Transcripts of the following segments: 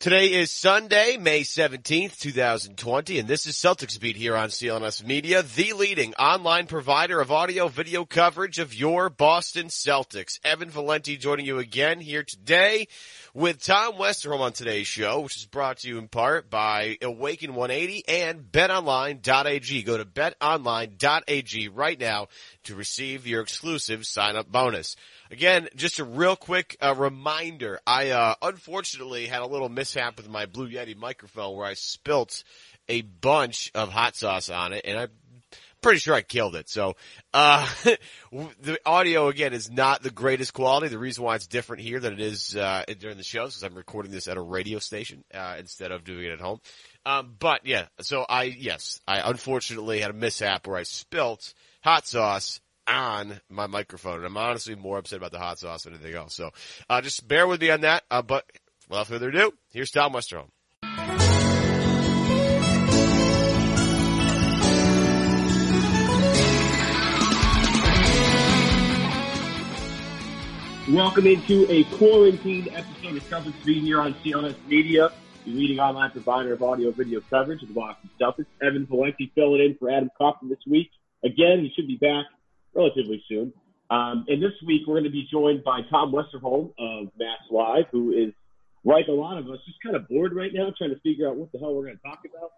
Today is Sunday, May 17th, 2020, and this is Celtics Beat here on CLNS Media, the leading online provider of audio video coverage of your Boston Celtics. Evan Valenti joining you again here today with Tom Westerholm on today's show, which is brought to you in part by Awaken 180 and betonline.ag. Go to betonline.ag right now to receive your exclusive sign up bonus. Again, just a real quick uh, reminder. I uh, unfortunately had a little mishap with my Blue Yeti microphone where I spilt a bunch of hot sauce on it, and I'm pretty sure I killed it. So uh, the audio again is not the greatest quality. The reason why it's different here than it is uh, during the shows is I'm recording this at a radio station uh, instead of doing it at home. Um, but yeah, so I yes, I unfortunately had a mishap where I spilt hot sauce on my microphone. And I'm honestly more upset about the hot sauce than anything else. So, uh, just bear with me on that. Uh, but without further ado, here's Tom Westerholm. Welcome into a quarantine episode of Celtics Beat here on CLNS Media, the leading online provider of audio video coverage of the Boston Celtics. Evan Valenti filling in for Adam Kaufman this week. Again, he should be back relatively soon. Um, and this week we're going to be joined by Tom Westerholm of Mass Live, who is, like a lot of us, just kind of bored right now, trying to figure out what the hell we're going to talk about.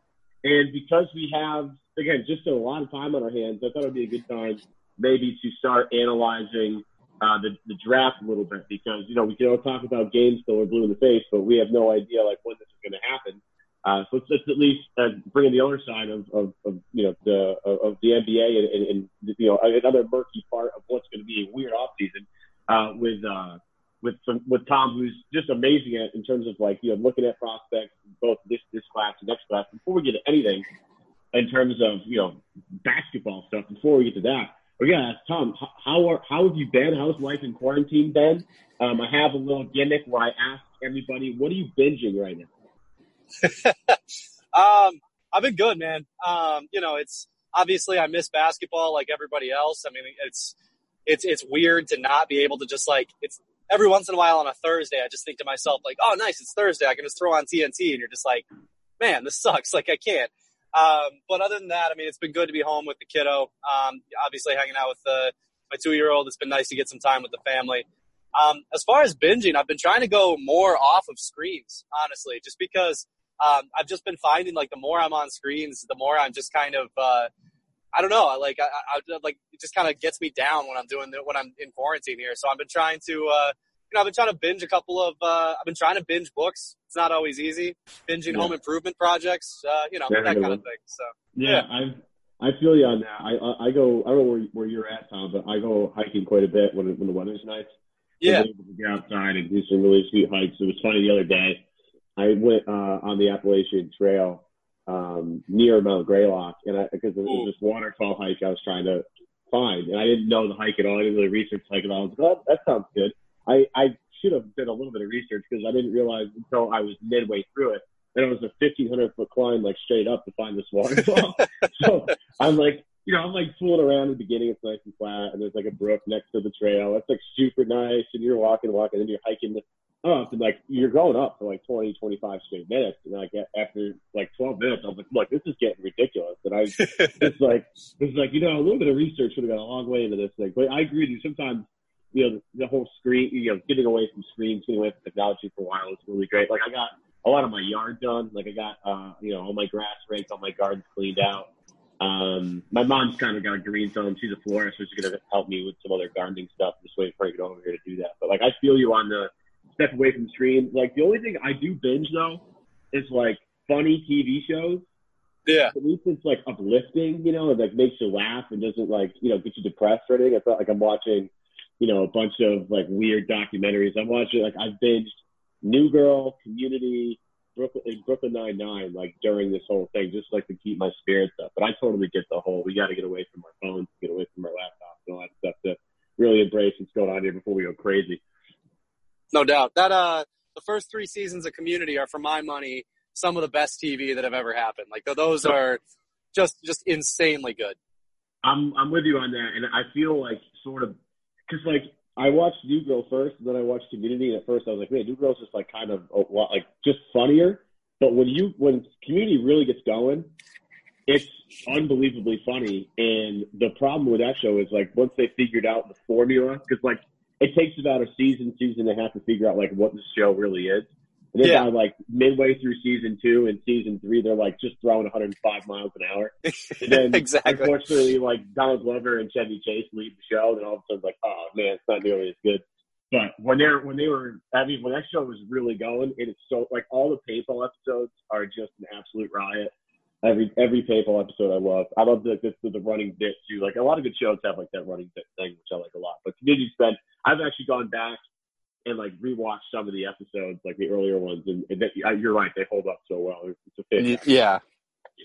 And because we have, again, just a lot of time on our hands, I thought it would be a good time maybe to start analyzing uh, the, the draft a little bit because, you know, we can all talk about games till we're blue in the face, but we have no idea, like, when this is going to happen. Uh, so let's, let's at least uh, bring in the other side of, of, of you know the of the NBA and, and, and you know another murky part of what's going to be a weird offseason uh, with uh, with some, with Tom, who's just amazing at in terms of like you know looking at prospects both this this class and next class. Before we get to anything in terms of you know basketball stuff, before we get to that, we're gonna ask Tom how are how have you been? How's life in quarantine been? Um, I have a little gimmick where I ask everybody, what are you binging right now? um, I've been good, man. Um, you know, it's obviously I miss basketball like everybody else. I mean, it's it's it's weird to not be able to just like it's every once in a while on a Thursday. I just think to myself like, oh, nice, it's Thursday. I can just throw on TNT, and you're just like, man, this sucks. Like I can't. Um, but other than that, I mean, it's been good to be home with the kiddo. Um, obviously hanging out with the, my two year old. It's been nice to get some time with the family. Um, as far as binging, I've been trying to go more off of screens, honestly, just because um, I've just been finding like the more I'm on screens, the more I'm just kind of, uh, I don't know, like I, I like it just kind of gets me down when I'm doing when I'm in quarantine here. So I've been trying to, uh, you know, I've been trying to binge a couple of, uh, I've been trying to binge books. It's not always easy. Binging yeah. home improvement projects, uh, you know, that kind of thing. So yeah, yeah. i I feel you on that. I I go. I don't know where, where you're at, Tom, but I go hiking quite a bit when when the weather's nice. Yeah. able to get outside and do some really sweet hikes. It was funny the other day. I went uh, on the Appalachian Trail um, near Mount Greylock, and I, because it was this waterfall hike I was trying to find, and I didn't know the hike at all. I didn't really research the hike at all. I was like, oh, that sounds good. I, I should have done a little bit of research because I didn't realize until I was midway through it that it was a 1500 foot climb, like straight up to find this waterfall. so I'm like, you know, I'm like fooling around in the beginning. It's nice and flat, and there's like a brook next to the trail. It's like super nice, and you're walking, walking, and you're hiking up and like you're going up for like 20, 25 straight minutes. And like after like 12 minutes, I was like, look, this is getting ridiculous. And I it's like, it's like, you know, a little bit of research would have gone a long way into this thing. But I agree with you. Sometimes, you know, the whole screen, you know, getting away from screens, getting away from technology for a while is really great. Like I got, a lot of my yard done. Like I got, uh, you know, all my grass raked, all my gardens cleaned out. Um, my mom's kind of got a green thumb. She's a florist, so she's going to help me with some other gardening stuff. I'm just waiting for her to get over here to do that. But like, I feel you on the step away from the screen. Like the only thing I do binge though is like funny TV shows. Yeah. At least it's like uplifting, you know, and like makes you laugh and doesn't like, you know, get you depressed or anything. I felt like I'm watching, you know, a bunch of like weird documentaries. I'm watching like I've binged New Girl, Community, Brooklyn, Brooklyn Nine Nine, like during this whole thing, just like to keep my spirits up. But I totally get the whole. We got to get away from our phones, get away from our laptops, and all that stuff to really embrace what's going on here before we go crazy. No doubt that uh, the first three seasons of Community are, for my money, some of the best TV that have ever happened. Like those are just just insanely good. I'm I'm with you on that, and I feel like sort of because like I watched New Girl first, and then I watched Community, and at first I was like, man, New Girl's just like kind of a lot, like just funnier. But when you when Community really gets going, it's unbelievably funny. And the problem with that show is like once they figured out the formula, because like it takes about a season, season and a half to figure out like what the show really is. And then Yeah. by like midway through season two and season three, they're like just throwing 105 miles an hour. And then exactly. unfortunately, like Donald Glover and Chevy Chase lead the show, then all of a sudden, like, oh man, it's not nearly as good. But when they're when they were, I mean, when that show was really going, it is so like all the paintball episodes are just an absolute riot. Every every paintball episode I love. I love the the, the running bit too. Like a lot of good shows have like that running bit thing, which I like a lot. But Community Spend, I've actually gone back and like rewatched some of the episodes, like the earlier ones, and, and that, you're right, they hold up so well. It's a fit. Yeah,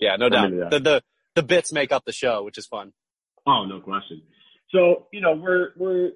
yeah, no doubt. The, the the bits make up the show, which is fun. Oh, no question. So, you know, we're we're in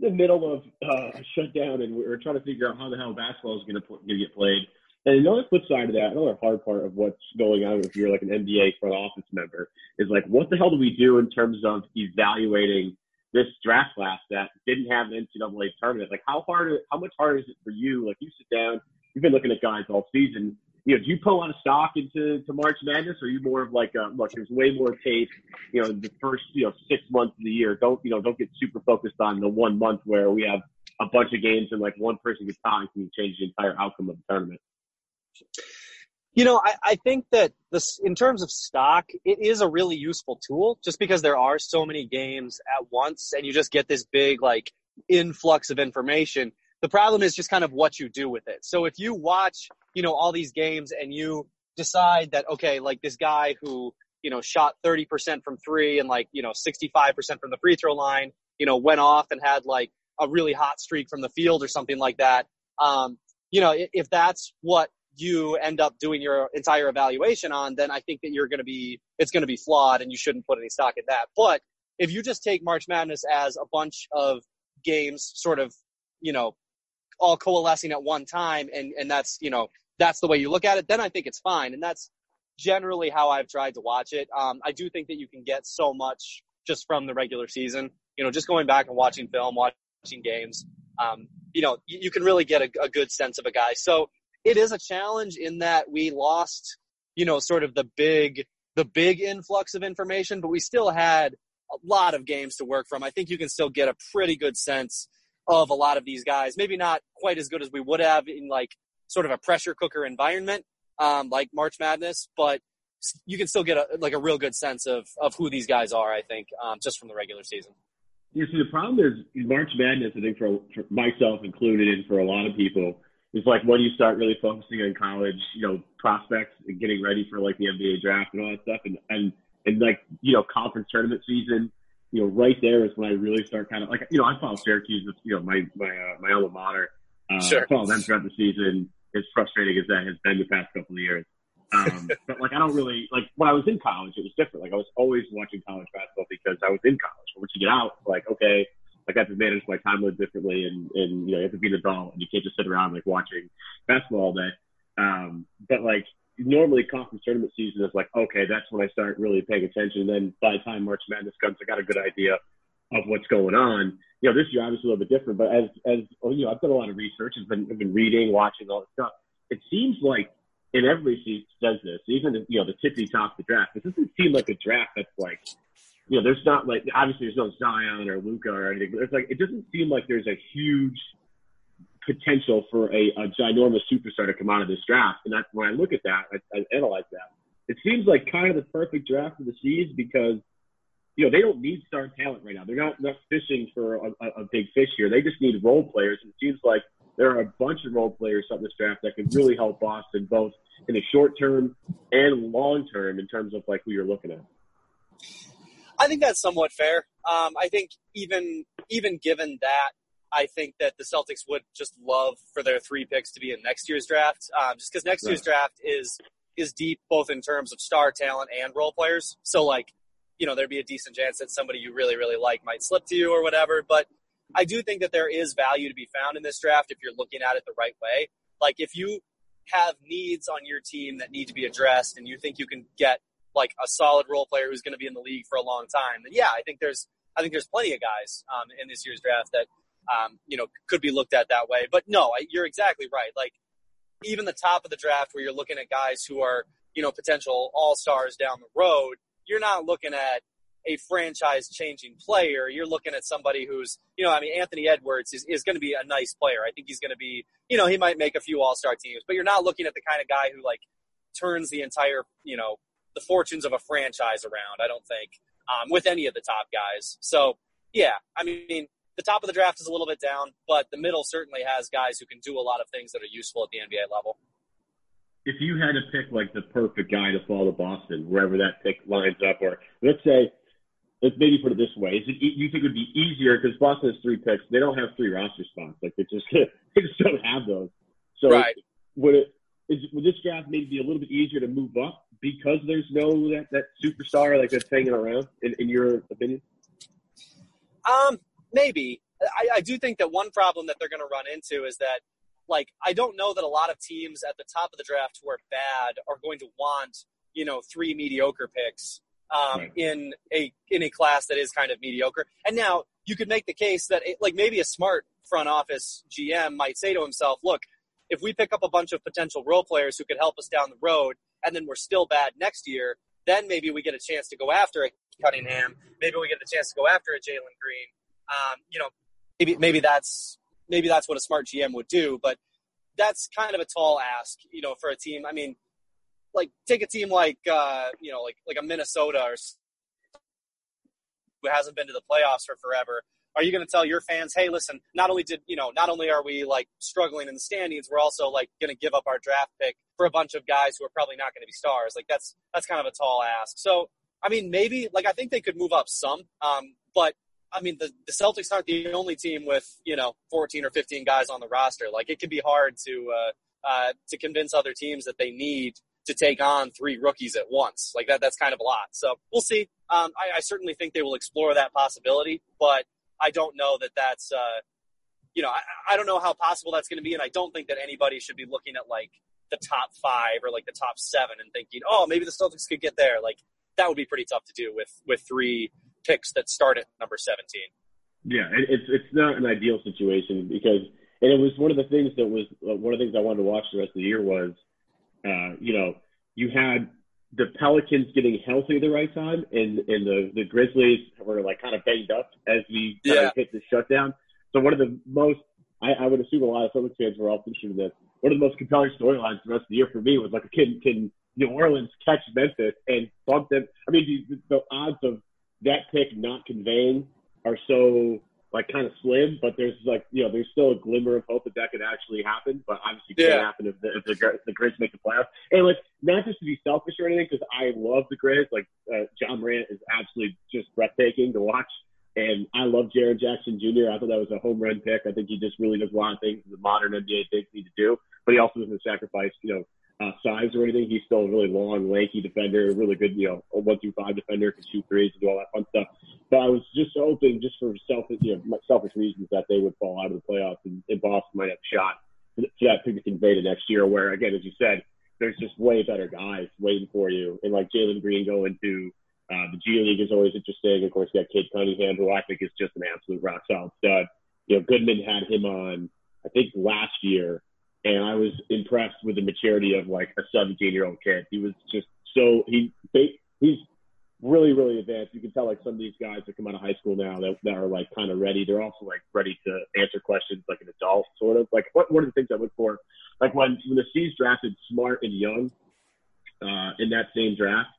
the middle of uh, shutdown, and we're trying to figure out how the hell basketball is going to get played. And another flip side of that, another hard part of what's going on if you're like an NBA front office member is like, what the hell do we do in terms of evaluating this draft class that didn't have an NCAA tournament? Like, how hard, how much harder is it for you? Like, you sit down, you've been looking at guys all season. You know, do you put a lot of stock into to March Madness, or are you more of like, uh, look, there's way more tape. You know, the first you know six months of the year. Don't you know? Don't get super focused on the one month where we have a bunch of games and like one person gets hot and can change the entire outcome of the tournament. You know, I, I think that this, in terms of stock, it is a really useful tool just because there are so many games at once and you just get this big, like, influx of information. The problem is just kind of what you do with it. So if you watch, you know, all these games and you decide that, okay, like this guy who, you know, shot 30% from three and like, you know, 65% from the free throw line, you know, went off and had like a really hot streak from the field or something like that. Um, you know, if that's what you end up doing your entire evaluation on, then I think that you're going to be, it's going to be flawed and you shouldn't put any stock in that. But if you just take March Madness as a bunch of games sort of, you know, all coalescing at one time and, and that's, you know, that's the way you look at it, then I think it's fine. And that's generally how I've tried to watch it. Um, I do think that you can get so much just from the regular season, you know, just going back and watching film, watching games. Um, you know, you, you can really get a, a good sense of a guy. So it is a challenge in that we lost, you know, sort of the big, the big influx of information, but we still had a lot of games to work from. I think you can still get a pretty good sense of a lot of these guys. Maybe not quite as good as we would have in like sort of a pressure cooker environment, um, like March Madness, but you can still get a, like a real good sense of, of who these guys are, I think, um, just from the regular season. You see, the problem is March Madness. I think for, for myself included, and for a lot of people, is like when you start really focusing on college, you know, prospects and getting ready for like the NBA draft and all that stuff, and and and like you know, conference tournament season. You know, right there is when I really start kind of like you know, I follow Syracuse. It's, you know, my my uh, my alma mater. Uh, Sure. I follow them throughout the season. As frustrating as that has been the past couple of years. Um, but like I don't really like when I was in college, it was different. Like I was always watching college basketball because I was in college. But once you get out, like okay, like I have to manage my time a little differently, and and you know you have to be an adult, and you can't just sit around like watching basketball all day. Um, but like normally conference tournament season is like okay, that's when I start really paying attention. And then by the time March Madness comes, I got a good idea of what's going on. You know, this year obviously a little bit different, but as as oh, you know, I've done a lot of research. I've been I've been reading, watching all this stuff. It seems like and everybody sees, says this, even you know the tippy top of the draft. It doesn't seem like a draft that's like, you know, there's not like obviously there's no Zion or Luka or anything. But it's like it doesn't seem like there's a huge potential for a, a ginormous superstar to come out of this draft. And that's when I look at that, I, I analyze that. It seems like kind of the perfect draft for the C's because you know, they don't need star talent right now. They're not, not fishing for a, a, big fish here. They just need role players. And it seems like there are a bunch of role players on this draft that can really help Boston both in the short term and long term in terms of like who you're looking at. I think that's somewhat fair. Um, I think even even given that, I think that the Celtics would just love for their three picks to be in next year's draft, um, just because next right. year's draft is is deep both in terms of star talent and role players. So like, you know, there'd be a decent chance that somebody you really really like might slip to you or whatever. But I do think that there is value to be found in this draft if you're looking at it the right way. Like if you have needs on your team that need to be addressed and you think you can get like a solid role player who's going to be in the league for a long time, then yeah, I think there's I think there's plenty of guys um, in this year's draft that um, you know could be looked at that way. But no, you're exactly right. Like even the top of the draft, where you're looking at guys who are you know potential all stars down the road, you're not looking at a franchise changing player. You're looking at somebody who's, you know, I mean, Anthony Edwards is, is going to be a nice player. I think he's going to be, you know, he might make a few all star teams, but you're not looking at the kind of guy who like turns the entire, you know, the fortunes of a franchise around. I don't think um, with any of the top guys. So yeah, I mean, the top of the draft is a little bit down, but the middle certainly has guys who can do a lot of things that are useful at the NBA level. If you had to pick like the perfect guy to fall to Boston, wherever that pick lines up, or let's say, let's maybe put it this way: Is it, you think it would be easier because Boston has three picks? They don't have three roster spots. Like they just they just don't have those. So right. would it is would this draft maybe be a little bit easier to move up because there's no that, that superstar like that's hanging around? In, in your opinion? Um, maybe. I, I do think that one problem that they're going to run into is that, like, I don't know that a lot of teams at the top of the draft who are bad are going to want, you know, three mediocre picks um, right. in a in a class that is kind of mediocre. And now you could make the case that, it, like, maybe a smart front office GM might say to himself, "Look, if we pick up a bunch of potential role players who could help us down the road, and then we're still bad next year, then maybe we get a chance to go after a Cunningham. Maybe we get a chance to go after a Jalen Green. Um, you know, maybe maybe that's maybe that's what a smart GM would do, but that's kind of a tall ask, you know, for a team. I mean, like take a team like uh, you know, like like a Minnesota or who hasn't been to the playoffs for forever are you going to tell your fans, hey, listen, not only did, you know, not only are we like struggling in the standings, we're also like going to give up our draft pick for a bunch of guys who are probably not going to be stars. Like that's, that's kind of a tall ask. So, I mean, maybe like I think they could move up some, um, but I mean, the, the Celtics aren't the only team with, you know, 14 or 15 guys on the roster. Like it could be hard to, uh, uh, to convince other teams that they need to take on three rookies at once. Like that, that's kind of a lot. So we'll see. Um, I, I certainly think they will explore that possibility, but I don't know that that's, uh, you know, I, I don't know how possible that's going to be. And I don't think that anybody should be looking at like the top five or like the top seven and thinking, oh, maybe the Celtics could get there. Like that would be pretty tough to do with, with three picks that start at number 17. Yeah, it's it's not an ideal situation because, and it was one of the things that was uh, one of the things I wanted to watch the rest of the year was, uh, you know, you had the Pelicans getting healthy at the right time, and and the the Grizzlies were like kind of banged up as we kind yeah. of hit the shutdown. So one of the most, I, I would assume a lot of Celtics fans were all interested in this. One of the most compelling storylines the rest of the year for me was like, can can New Orleans catch Memphis and bump them? I mean, the, the odds of that pick not conveying are so like kind of slim, but there's like you know there's still a glimmer of hope that that could actually happen. But obviously, it can't happen if the if the, the Grizz make the playoffs. And like not just to be selfish or anything, because I love the Grizz. Like uh, Ja Morant is absolutely just breathtaking to watch, and I love Jaren Jackson Jr. I thought that was a home run pick. I think he just really does a lot of things the modern NBA things need to do, but he also doesn't sacrifice you know uh, size or anything. He's still a really long, lanky defender, really good, you know, a one through five defender, can shoot threes and do all that fun stuff. But I was just hoping, just for selfish, you know, selfish reasons, that they would fall out of the playoffs and, and Boston might have a shot for that pick to convey next year. Where again, as you said, there's just way better guys waiting for you, and like Jalen Green going to uh, the G League is always interesting. Of course, you got Cade Cunningham, who I think is just an absolute rock solid stud. You know, Goodman had him on, I think last year and I was impressed with the maturity of like a 17 year old kid. He was just so he he's really, really advanced. You can tell like some of these guys that come out of high school now that, that are like kind of ready. They're also like ready to answer questions like an adult, sort of. Like what one of the things I look for, like when when the C's drafted Smart and Young uh, in that same draft,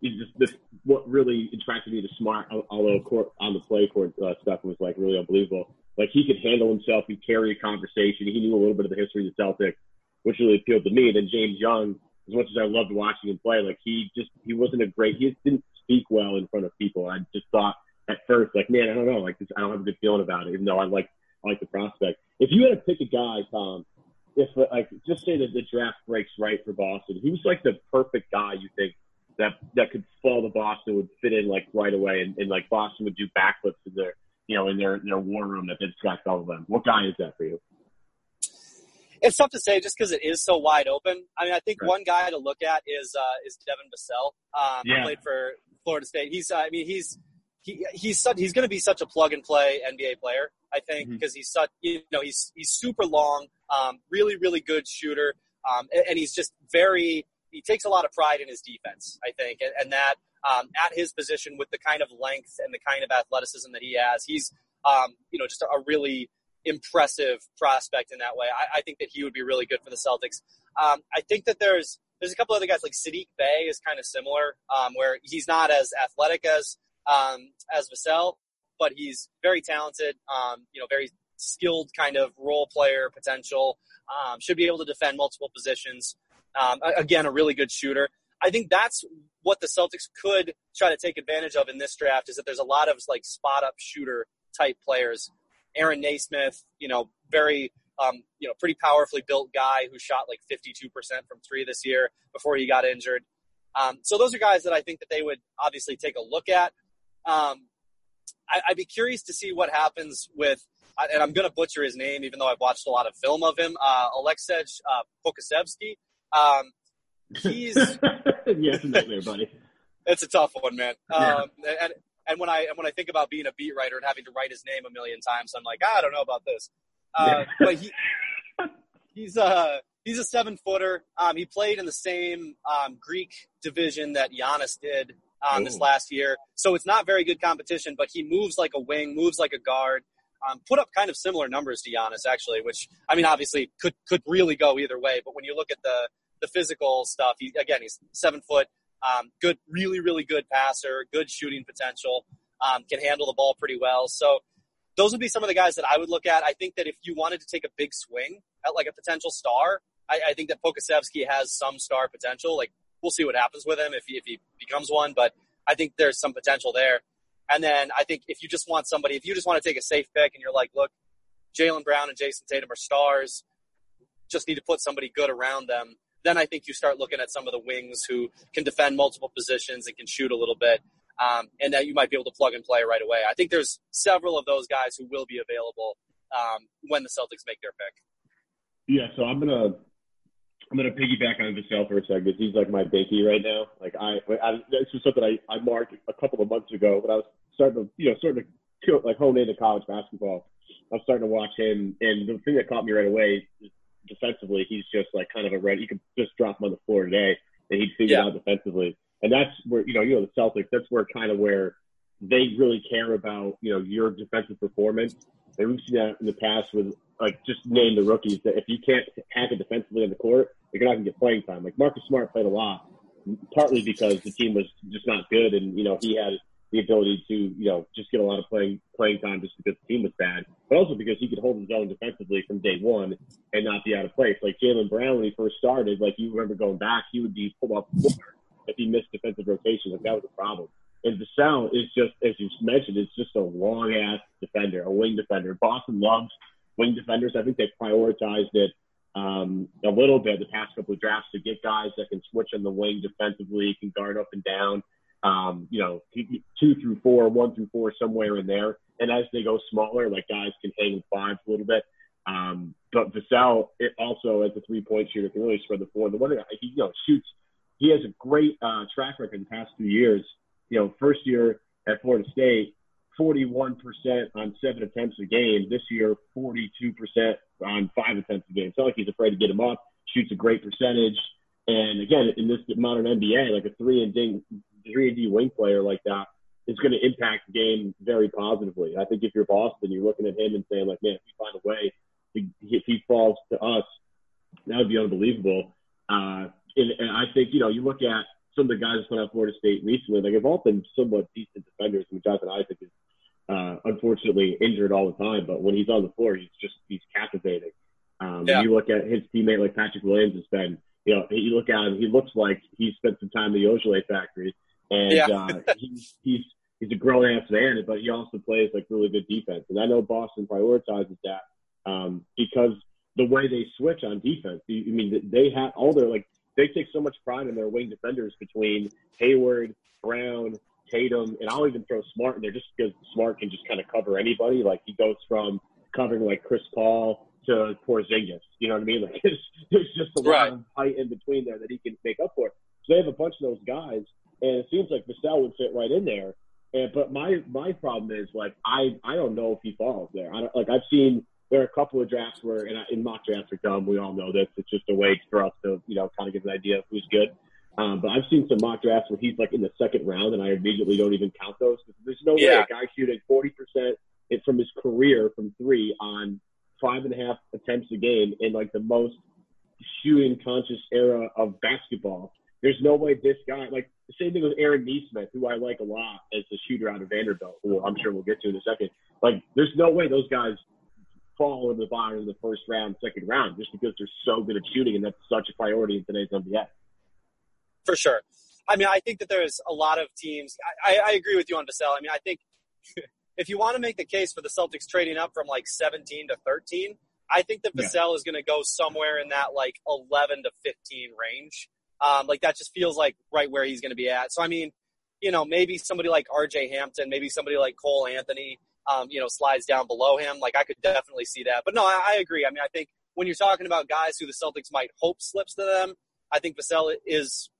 he's just this. What really attracted me to Smart, although court, on the play court uh, stuff was like really unbelievable. Like he could handle himself, he carry a conversation. He knew a little bit of the history of the Celtics, which really appealed to me. Then James Young, as much as I loved watching him play, like he just he wasn't a great. He didn't speak well in front of people. I just thought at first, like, man, I don't know, like this, I don't have a good feeling about it, even though I like I like the prospect. If you had to pick a guy, Tom, if like just say that the draft breaks right for Boston, who's like the perfect guy you think that that could fall to Boston would fit in like right away, and, and like Boston would do backflips in their you know in their their war room that they'd Scott them. What guy is that for you? It's tough to say just because it is so wide open. I mean, I think right. one guy to look at is uh, is Devin Vassell. Um, yeah. played for Florida State. He's, uh, I mean, he's he, he's such, he's going to be such a plug and play NBA player. I think because mm-hmm. he's such you know he's he's super long, um, really really good shooter, um, and, and, he's just very he takes a lot of pride in his defense. I think, and, and that um, at his position with the kind of length and the kind of athleticism that he has, he's um, you know just a, a, really impressive prospect in that way. I, I, think that he would be really good for the Celtics. Um, I think that there's there's a couple other guys like Saddiq Bey is kind of similar, um, where he's not as athletic as um, as Vassell, but he's very talented. Um, you know, very skilled kind of role player potential. Um, should be able to defend multiple positions. Um, again, a really good shooter. I think that's what the Celtics could try to take advantage of in this draft is that there's a lot of like spot up shooter type players. Aaron Nesmith, you know, very um, you know, pretty powerfully built guy who shot like 52% from three this year before he got injured. Um, so those are guys that I think that they would obviously take a look at. Um, I, would be curious to see what happens with, and I'm going to butcher his name, even though I've watched a lot of film of him, uh, Aleksej uh. Um, he's yes, there, buddy. It's a tough one, man. Yeah. Um, and and when I and when I think about being a beat writer and having to write his name a million times, I'm like, ah, I don't know about this. Uh, but he he's a uh, he's a seven footer. Um, he played in the same um, Greek division that Giannis did um, this last year, so it's not very good competition. But he moves like a wing, moves like a guard. Um, put up kind of similar numbers to Giannis, actually, which I mean, obviously could could really go either way. But when you look at the the physical stuff, he again he's seven foot, um, good, really really good passer, good shooting potential, um, can handle the ball pretty well. So those would be some of the guys that I would look at. I think that if you wanted to take a big swing at like a potential star, I, I think that Pokusevski has some star potential. Like we'll see what happens with him if he, if he becomes one, but I think there's some potential there. And then I think if you just want somebody, if you just want to take a safe pick and you're like, look, Jaylen Brown and Jayson Tatum are stars, just need to put somebody good around them. Then I think you start looking at some of the wings who can defend multiple positions and can shoot a little bit um, and that you might be able to plug and play right away. I think there's several of those guys who will be available um, when the Celtics make their pick. Yeah, so I'm gonna I'm gonna piggyback on Vassell for a second because he's like my baby right now. Like I, I this was something I, I marked a couple of months ago when I was starting to you know starting to like hone into college basketball. I was starting to watch him, and the thing that caught me right away is defensively, he's just like kind of a red. You could just drop him on the floor today, and he'd figure yeah. it out defensively and that's where you know you know the Celtics. That's where kind of where they really care about you know your defensive performance. And we've seen that in the past with like just name the rookies that if you can't hack it defensively on the court, you're not gonna get playing time. Like Marcus Smart played a lot, partly because the team was just not good, and you know he had the ability to you know just get a lot of playing playing time just because the team was bad, but also because he could hold his own defensively from day one and not be out of place. Like Jaylen Brown when he first started, like you remember going back, he would be pulled off the floor if he missed defensive rotation. Like that was a problem. And Vassell is just, as you mentioned, it's just a long ass defender, a wing defender. Boston loves wing defenders. I think they prioritized it um, a little bit the past couple of drafts to get guys that can switch on the wing defensively, can guard up and down. Um, you know, two through four, one through four, somewhere in there. And as they go smaller, like guys can hang in fives a little bit. Um, but Vassell, it also as a three point shooter can really spread the floor. The one thing he you know shoots he has a great uh, track record in the past few years. You know, first year at Florida State, 41% on seven attempts a game. This year, 42% on five attempts a game. It's not like he's afraid to get him up. Shoots a great percentage. And again, in this modern NBA, like a three and ding three and D wing player like that is going to impact the game very positively. I think if you're Boston, you're looking at him and saying like, man, if we find a way, to, if he falls to us, that would be unbelievable. Uh, and, and I think you know you look at some of the guys that went out Florida State recently, like they've all been somewhat decent defenders. I mean, Jonathan Isaac is uh, unfortunately injured all the time, but when he's on the floor, he's just he's captivating. Um, yeah. You look at his teammate like Patrick Williams has been, you know, you look at him, he looks like he spent some time in the Ojeleye factory, and yeah. uh, he's he's he's a grown ass man, but he also plays like really good defense. And I know Boston prioritizes that um, because the way they switch on defense. I mean, they have all their like they take so much pride in their wing defenders between Hayward, Brown, Tatum, and I'll even throw Smart in there just because Smart can just kind of cover anybody. Like he goes from covering like Chris Paul to Porzingis. You know what I mean? Like there's, just a lot right. of height in between there that he can make up for. So they have a bunch of those guys, and it seems like Vassell would fit right in there. And but my my problem is like I I don't know if he falls there. I don't, like I've seen there are a couple of drafts where, and in mock drafts are dumb. We all know this. It's just a way for us to, you know, kind of get an idea of who's good. Um, but I've seen some mock drafts where he's like in the second round, and I immediately don't even count those. There's no yeah. way a guy shooting 40% from his career from three on five and a half attempts a game in like the most shooting conscious era of basketball. There's no way this guy, like the same thing with Aaron Nesmith, who I like a lot as a shooter out of Vanderbilt, who I'm sure we'll get to in a second. Like, there's no way those guys fall in the bottom of the first round, second round, just because they're so good at shooting, and that's such a priority in today's NBA. For sure. I mean, I think that there's a lot of teams. I, I agree with you on Vassell. I mean, I think if you want to make the case for the Celtics trading up from like 17 to 13, I think that Vassell yeah. is going to go somewhere in that like 11 to 15 range. Um, like that just feels like right where he's going to be at. So I mean, you know, maybe somebody like R.J. Hampton, maybe somebody like Cole Anthony um, you know, slides down below him. Like I could definitely see that. But no, I, I, agree. I mean, I think when you're talking about guys who the Celtics might hope slips to them, I think Vassell is,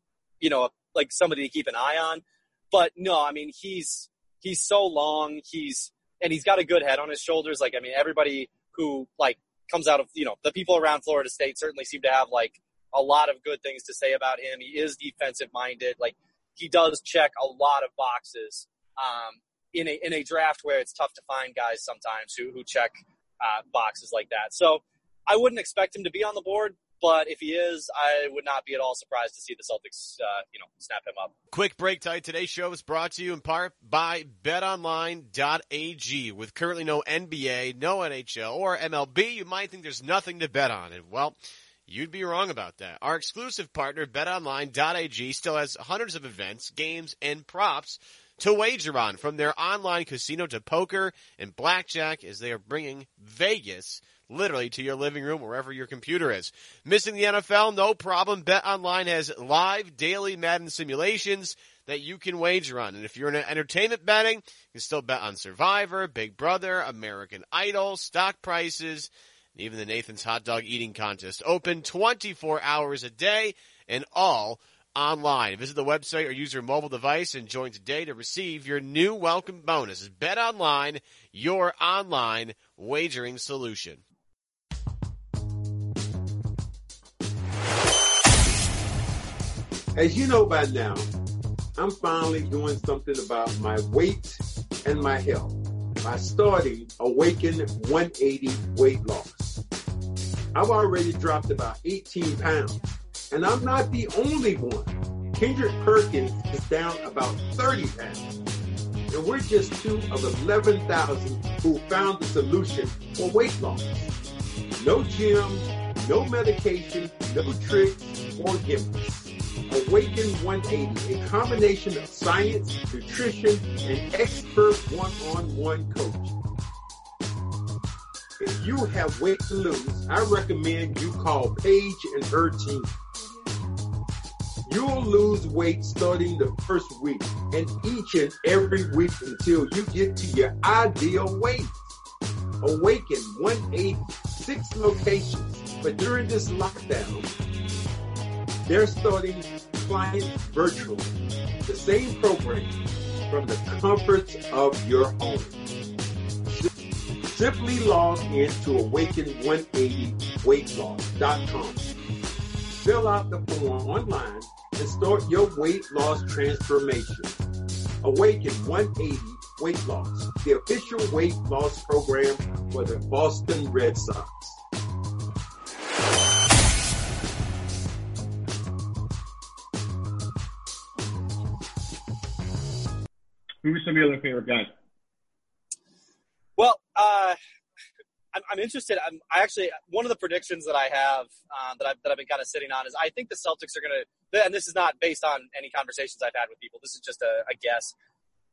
you know, like somebody to keep an eye on. But no, I mean, he's he's so long. He's and he's got a good head on his shoulders. Like I mean, everybody who like comes out of you know the people around Florida State certainly seem to have like a lot of good things to say about him. He is defensive minded. Like he does check a lot of boxes. Um, in a in a draft where it's tough to find guys sometimes who who check uh, boxes like that. So I wouldn't expect him to be on the board, but if he is, I would not be at all surprised to see the Celtics, uh, you know, snap him up. Quick break time. Today's show is brought to you in part by BetOnline.ag. With currently no NBA, no NHL, or MLB, you might think there's nothing to bet on, and well. You'd be wrong about that. Our exclusive partner, BetOnline.ag, still has hundreds of events, games, and props to wager on from their online casino to poker and blackjack as they are bringing Vegas literally to your living room wherever your computer is. Missing the NFL? No problem. BetOnline has live daily Madden simulations that you can wager on. And if you're in entertainment betting, you can still bet on Survivor, Big Brother, American Idol, stock prices, even the Nathan's hot dog eating contest. Open 24 hours a day and all online. Visit the website or use your mobile device and join today to receive your new welcome bonus. Bet online, your online wagering solution. As you know by now, I'm finally doing something about my weight and my health by starting Awaken 180 Weight Loss. I've already dropped about 18 pounds and I'm not the only one. Kendrick Perkins is down about 30 pounds. And we're just two of 11,000 who found the solution for weight loss. No gym, no medication, no tricks or gimmicks. Awaken 180, a combination of science, nutrition, and expert one-on-one coaching. If you have weight to lose, I recommend you call Paige and her team. You'll lose weight starting the first week and each and every week until you get to your ideal weight. Awaken 186 locations, but during this lockdown, they're starting clients virtually. The same program from the comforts of your home. Simply log in to awaken180weightloss.com. Fill out the form online and start your weight loss transformation. Awaken 180 Weight Loss, the official weight loss program for the Boston Red Sox. Who some of your other favorite guys? Uh, I'm, I'm, interested. I'm I actually one of the predictions that I have um, that I've that I've been kind of sitting on is I think the Celtics are going to, and this is not based on any conversations I've had with people. This is just a, a guess.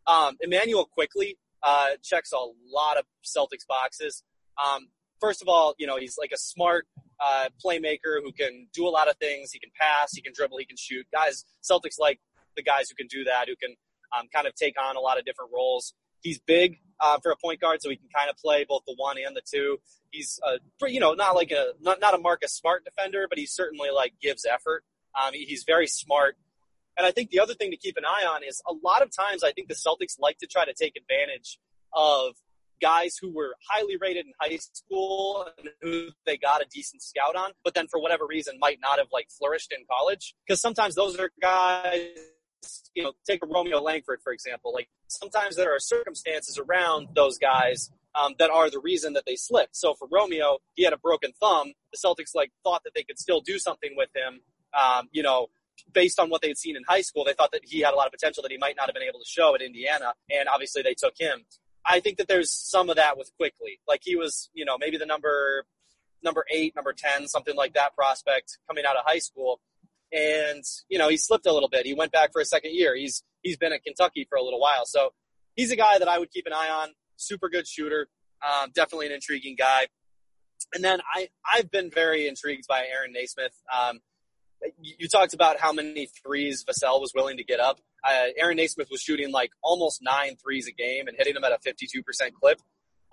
Um, Immanuel Quickley uh, checks a lot of Celtics boxes. Um, first of all, you know he's like a smart uh, playmaker who can do a lot of things. He can pass, he can dribble, he can shoot. Guys, Celtics like the guys who can do that, who can um, kind of take on a lot of different roles. He's big uh, for a point guard, so he can kind of play both the one and the two. He's a, you know, not like a not not a Marcus Smart defender, but he certainly like gives effort. Um, he's very smart. And I think the other thing to keep an eye on is a lot of times I think the Celtics like to try to take advantage of guys who were highly rated in high school and who they got a decent scout on, but then for whatever reason might not have like flourished in college. Because sometimes those are guys you know, take a Romeo Langford, for example. Like sometimes there are circumstances around those guys um, that are the reason that they slipped. So for Romeo, he had a broken thumb. The Celtics like thought that they could still do something with him. Um, you know, based on what they had seen in high school, they thought that he had a lot of potential that he might not have been able to show at Indiana, and obviously they took him. I think that there's some of that with Quickley. Like he was, you know, maybe the number number eight, number ten, something like that prospect coming out of high school and you know he slipped a little bit. He went back for a second year. He's he's been at Kentucky for a little while, so he's a guy that I would keep an eye on. Super good shooter, um, definitely an intriguing guy. And then I I've been very intrigued by Aaron Nesmith. Um, you, you, talked about how many threes Vassell was willing to get up. Uh, Aaron Nesmith was shooting like almost nine threes a game and hitting them at a 52% clip.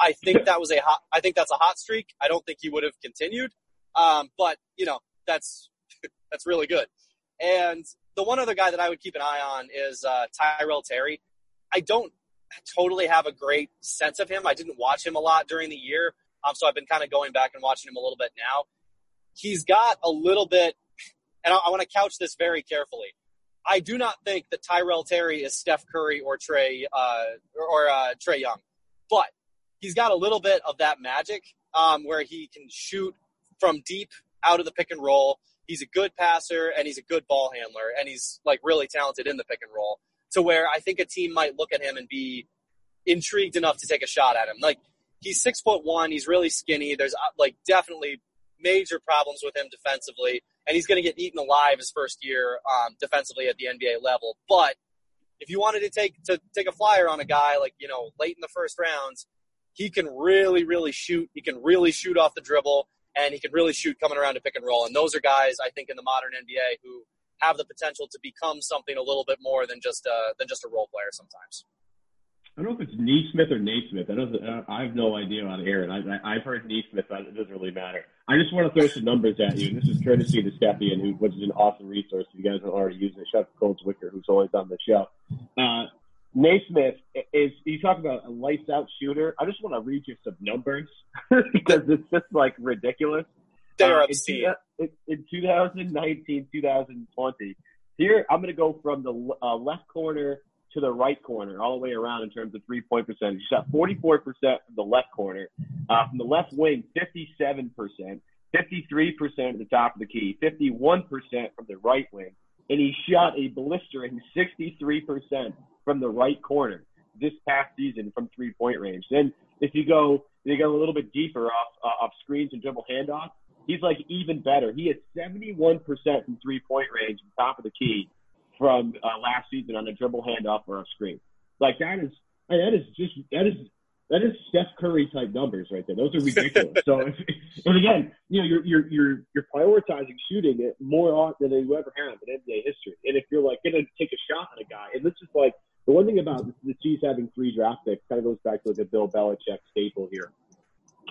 I think that was a hot. I think that's a hot streak. I don't think he would have continued. Um, but you know that's that's really good. And the one other guy that I would keep an eye on is uh, Tyrell Terry. I don't totally have a great sense of him. I didn't watch him a lot during the year, um, so I've been kind of going back and watching him a little bit now. He's got a little bit, and I, I want to couch this very carefully. I do not think that Tyrell Terry is Steph Curry or Trey uh, or uh, Trae Young, but he's got a little bit of that magic um, where he can shoot from deep out of the pick and roll he's a good passer and he's a good ball handler and he's like really talented in the pick and roll to where I think a team might look at him and be intrigued enough to take a shot at him. Like he's six foot one, he's really skinny. There's uh, like definitely major problems with him defensively, and he's going to get eaten alive his first year um, defensively at the NBA level. But if you wanted to take to take a flyer on a guy like you know late in the first rounds, he can really really shoot. He can really shoot off the dribble and he can really shoot coming around to pick and roll. And those are guys I think in the modern NBA who have the potential to become something a little bit more than just a, than just a role player sometimes. I don't know if it's Neesmith or Naismith. I don't. I have no idea on air, and I, have heard Neesmith, it doesn't really matter. I just want to throw some numbers at you. And this is courtesy to Steffian, who is an awesome resource. If you guys are already using it, Chef Cold Wicker, who's always on the show. Uh, Naismith is you talk about a lights out shooter. I just want to read you some numbers because it's just like ridiculous. They are uh, obscene. In, in 2019, 2020, here I'm going to go from the uh, left corner to the right corner, all the way around in terms of three point percentage. He shot 44% from the left corner. Uh, from the left wing, 57%, 53% at the top of the key, 51% from the right wing, and he shot a blistering 63% from the right corner this past season from three point range. Then if you go you go a little bit deeper off uh, off screens and dribble handoff, he's like even better. He had 71% from three point range, from top of the key, from uh, last season on a dribble handoff or a screen. Like that is that is just that is that is Steph Curry type numbers right there. Those are ridiculous. so, and again, you know, you're you're you're you're prioritizing shooting it more than you ever have in NBA history. And if you're like going to take a shot at a guy, and this is like the one thing about the Chiefs having three draft picks kind of goes back to the Bill Belichick staple here.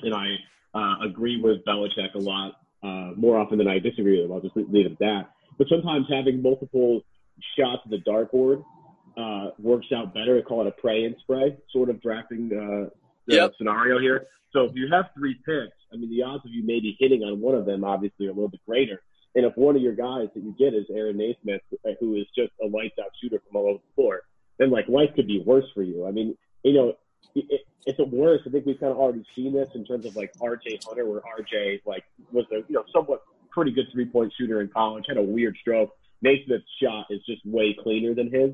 And I uh, agree with Belichick a lot uh, more often than I disagree with him. I'll just leave it at that. But sometimes having multiple shots at the dartboard uh, works out better. I call it a pray and spray sort of drafting uh, yep. scenario here. So if you have three picks, I mean, the odds of you maybe hitting on one of them obviously are a little bit greater. And if one of your guys that you get is Aaron Nesmith, who is just a lights out shooter from all over the floor, then like life could be worse for you. I mean, you know, it, it's a worse. I think we've kind of already seen this in terms of like RJ Hunter, where RJ like was a you know somewhat pretty good three point shooter in college, had a weird stroke. Nesmith's shot is just way cleaner than his.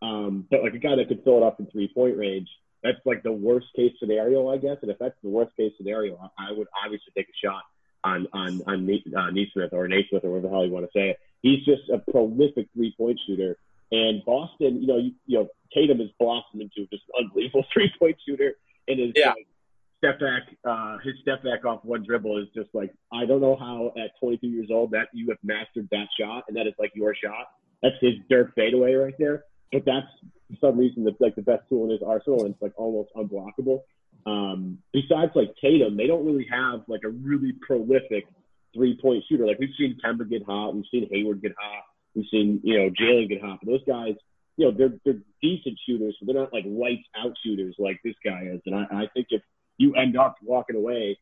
Um, but like a guy that could fill it up in three point range, that's like the worst case scenario, I guess. And if that's the worst case scenario, I, I would obviously take a shot on on on uh, Nesmith or Naismith or whatever the hell you want to say it. He's just a prolific three point shooter. And Boston, you know, you, you know, Tatum has blossomed into just an unbelievable three point shooter, and his yeah. step back, uh, his step back off one dribble is just like I don't know how at 22 years old that you have mastered that shot, and that is like your shot. That's his Dirk fadeaway right there. But that's for some reason that's like the best tool in his arsenal, and it's like almost unblockable. Um, besides like Tatum, they don't really have like a really prolific three point shooter. Like we've seen Kemba get hot, we've seen Hayward get hot, we've seen you know Jaylen get hot. Those guys, you know, they're they're decent shooters, but they're not like lights out shooters like this guy is. And I, I think if you end up walking away,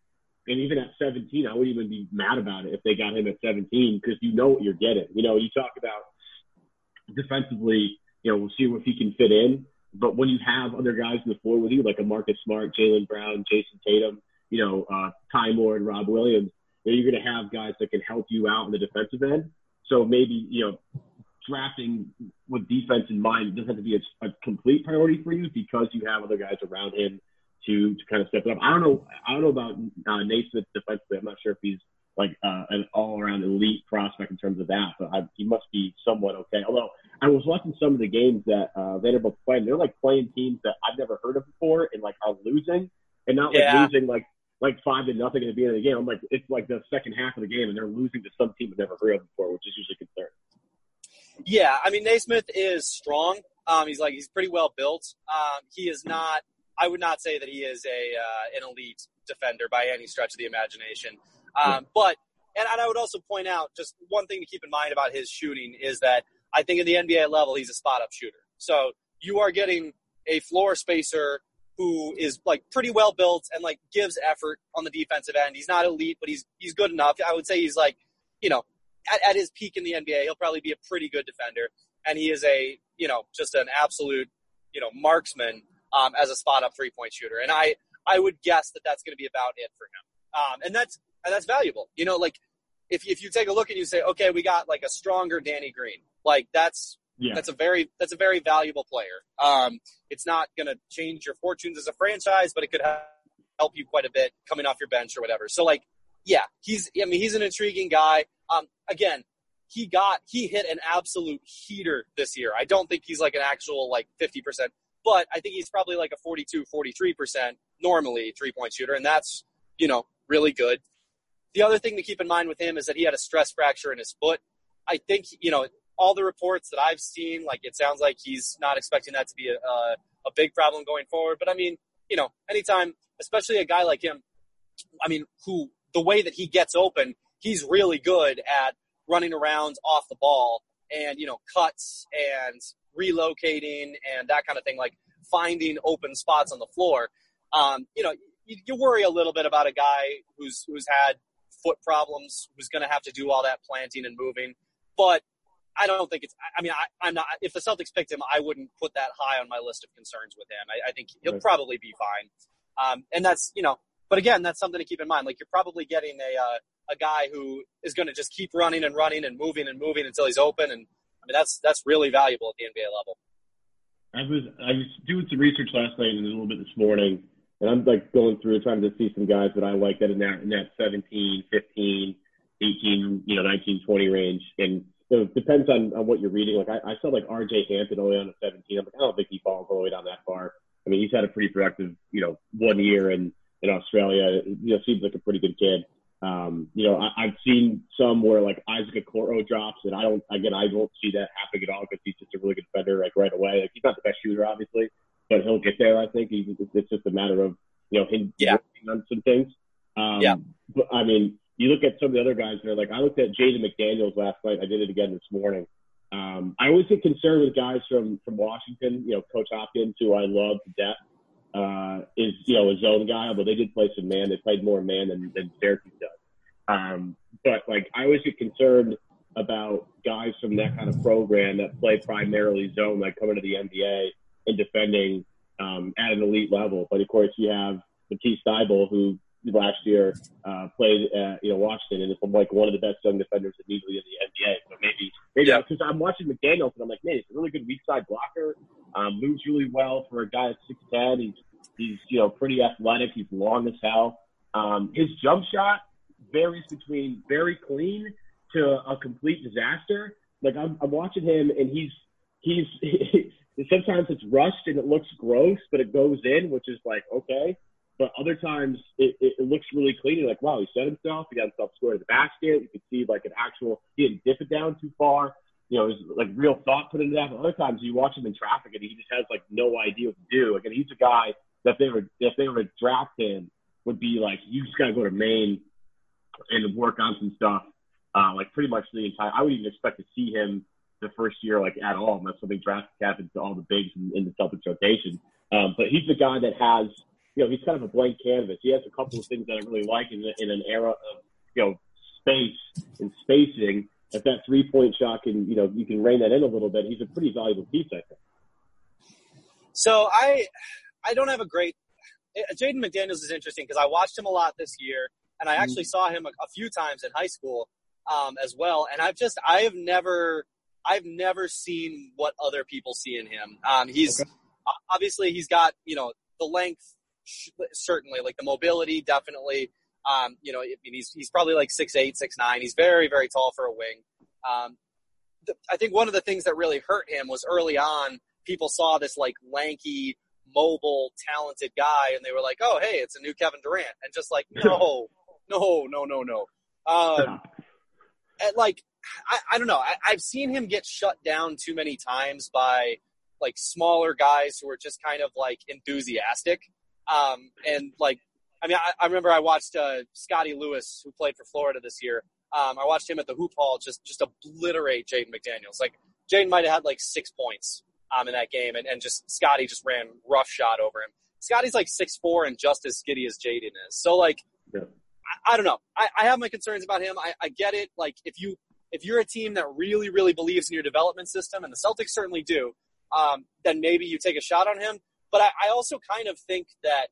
and even at 17, I wouldn't even be mad about it if they got him at 17 because you know what you're getting. You know, you talk about defensively, you know, we'll see if he can fit in. But when you have other guys on the floor with you, like a Marcus Smart, Jaylen Brown, Jayson Tatum, you know, uh, Ty Moore and Rob Williams, you know, you're going to have guys that can help you out on the defensive end. So maybe, you know, drafting with defense in mind doesn't have to be a, a complete priority for you because you have other guys around him to, to kind of step it up. I don't know. I don't know about uh, Nesmith defensively. I'm not sure if he's like uh, an all-around elite prospect in terms of that, but I, he must be somewhat okay. Although I was watching some of the games that uh, Vanderbilt's playing, they're like playing teams that I've never heard of before, and like are losing, and not like yeah. losing like like five to nothing at the beginning of the game. I'm like, it's like the second half of the game, and they're losing to some team I've never heard of before, which is usually concerning. Yeah, I mean Nesmith is strong. Um, he's like he's pretty well built. Um, he is not. I would not say that he is a uh, an elite defender by any stretch of the imagination. Um, but and, and I would also point out just one thing to keep in mind about his shooting is that I think at the NBA level he's a spot up shooter. So you are getting a floor spacer who is like pretty well built and like gives effort on the defensive end. He's not elite, but he's he's good enough. I would say he's like, you know, at, at his peak in the NBA, he'll probably be a pretty good defender. And he is a, you know, just an absolute, you know, marksman um, as a spot up three point shooter. And I I would guess that that's going to be about it for him. Um, and that's and that's valuable. You know, like if if you take a look and you say, okay, we got like a stronger Danny Green, like that's yeah. that's a very that's a very valuable player. Um, it's not going to change your fortunes as a franchise, but it could help you quite a bit coming off your bench or whatever. So like, yeah, he's I mean he's an intriguing guy. Um, again, he got he hit an absolute heater this year. I don't think he's like an actual like 50%, but I think he's probably like a 42, 43% normally three point shooter, and that's you know really good. The other thing to keep in mind with him is that he had a stress fracture in his foot. I think, you know, all the reports that I've seen, like it sounds like he's not expecting that to be a, a, big problem going forward. But I mean, you know, anytime, especially a guy like him, I mean, who the way that he gets open, he's really good at running around off the ball and, you know, cuts and relocating and that kind of thing, like finding open spots on the floor. Um, you know, you, you worry a little bit about a guy who's who's had foot problems, who's going to have to do all that planting and moving. But I don't think it's. I mean, I, am not. If the Celtics picked him, I wouldn't put that high on my list of concerns with him. I, I think he'll right. probably be fine. Um, and that's you know, but again, that's something to keep in mind. Like you're probably getting a uh, a guy who is going to just keep running and running and moving and moving until he's open. And I mean, that's that's really valuable at the NBA level. I was I was doing some research last night and a little bit this morning and I'm like going through trying to see some guys that I like that in that in that 17, 15, 18, you know, 19, 20 range. And so it depends on, on what you're reading. Like I, I saw like RJ Hampton only on a 17. I'm like, I don't think he falls all the way down that far. I mean, he's had a pretty productive, you know, one year in, in Australia. You know, seems like a pretty good kid. Um, you know, I, I've seen some where like Isaac Okoro drops, and I don't, again, I don't see that happening at all because he's just a really good defender, like right away. Like he's not the best shooter, obviously, but he'll get there. I think he's, it's just a matter of you know him yeah. working on some things. Um, yeah. But I mean, you look at some of the other guys that are like I looked at Jaden McDaniels last night. I did it again this morning. Um, I always get concerned with guys from from Washington. You know, Coach Hopkins, who I love to death, uh, is you know a zone guy. Although they did play some man, they played more man than, than Syracuse does. Um, but like I always get concerned about guys from that kind of program that play primarily zone, like coming to the NBA and defending um, at an elite level. But of course, you have Matisse Thybulle, who last year uh, played at you know Washington and is like one of the best young defenders immediately in the NBA. So maybe maybe because yeah. I'm watching McDaniels and I'm like, man, he's a really good weak side blocker. Um, moves really well for a guy at six ten. He's he's you know pretty athletic. He's long as hell. Um, his jump shot varies between very clean to a complete disaster. Like I'm, I'm watching him and he's he's sometimes it's rushed and it looks gross, but it goes in, which is like okay. But other times it, it, it looks really clean. You're like, wow, he set himself. He got himself square the basket. You can see like an actual, he didn't dip it down too far. You know, there's like real thought put into that. But other times you watch him in traffic and he just has like no idea what to do. Like, and he's a guy that if they were, if they were to draft him would be like, you just got to go to Maine and work on some stuff. Uh, like pretty much the entire, I would even expect to see him the first year like at all unless something drastic happens to all the bigs in, in the Celtics rotation. Um, but he's the guy that has you know, he's kind of a blank canvas. He has a couple of things that I really like in, in an era of, you know, space and spacing. If that three point shot can, you know, you can rein that in a little bit, he's a pretty valuable piece, I think. So I, I don't have a great. Jaden McDaniels is interesting because I watched him a lot this year, and I mm-hmm. actually saw him a, a few times in high school um, as well. And I've just, I have never, I've never seen what other people see in him. Um, he's okay. obviously he's got you know the length certainly like the mobility definitely um, you know I mean, he's he's probably like six eight six nine. He's very very tall for a wing. Um, the, I think one of the things that really hurt him was early on people saw this like lanky mobile talented guy and they were like oh hey it's a new Kevin Durant. And just like no no no no no. Um, and like I, I don't know. I, I've seen him get shut down too many times by like smaller guys who are just kind of like enthusiastic um, and like, I mean, I, I remember I watched uh, Scottie Lewis, who played for Florida this year. Um, I watched him at the hoop hall just just obliterate Jaden McDaniels. Like Jaden might have had like six points um, in that game, and, and just Scottie just ran rough shot over him. Scottie's like six four and just as skinny as Jaden is. So like, yeah. I, I, don't know. I, I, have my concerns about him. I, I get it. Like if you if you're a team that really really believes in your development system, and the Celtics certainly do, um, then maybe you take a shot on him. But I, I also kind of think that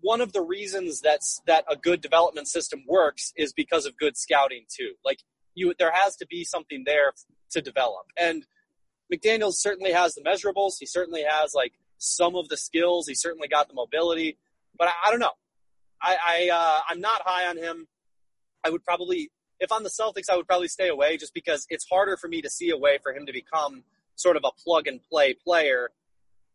one of the reasons that's that a good development system works is because of good scouting too. Like you, there has to be something there to develop. And McDaniels certainly has the measurables. He certainly has like some of the skills. He certainly got the mobility. But I, I don't know. I, I uh, I'm not high on him. I would probably, if on the Celtics, I would probably stay away just because it's harder for me to see a way for him to become sort of a plug and play player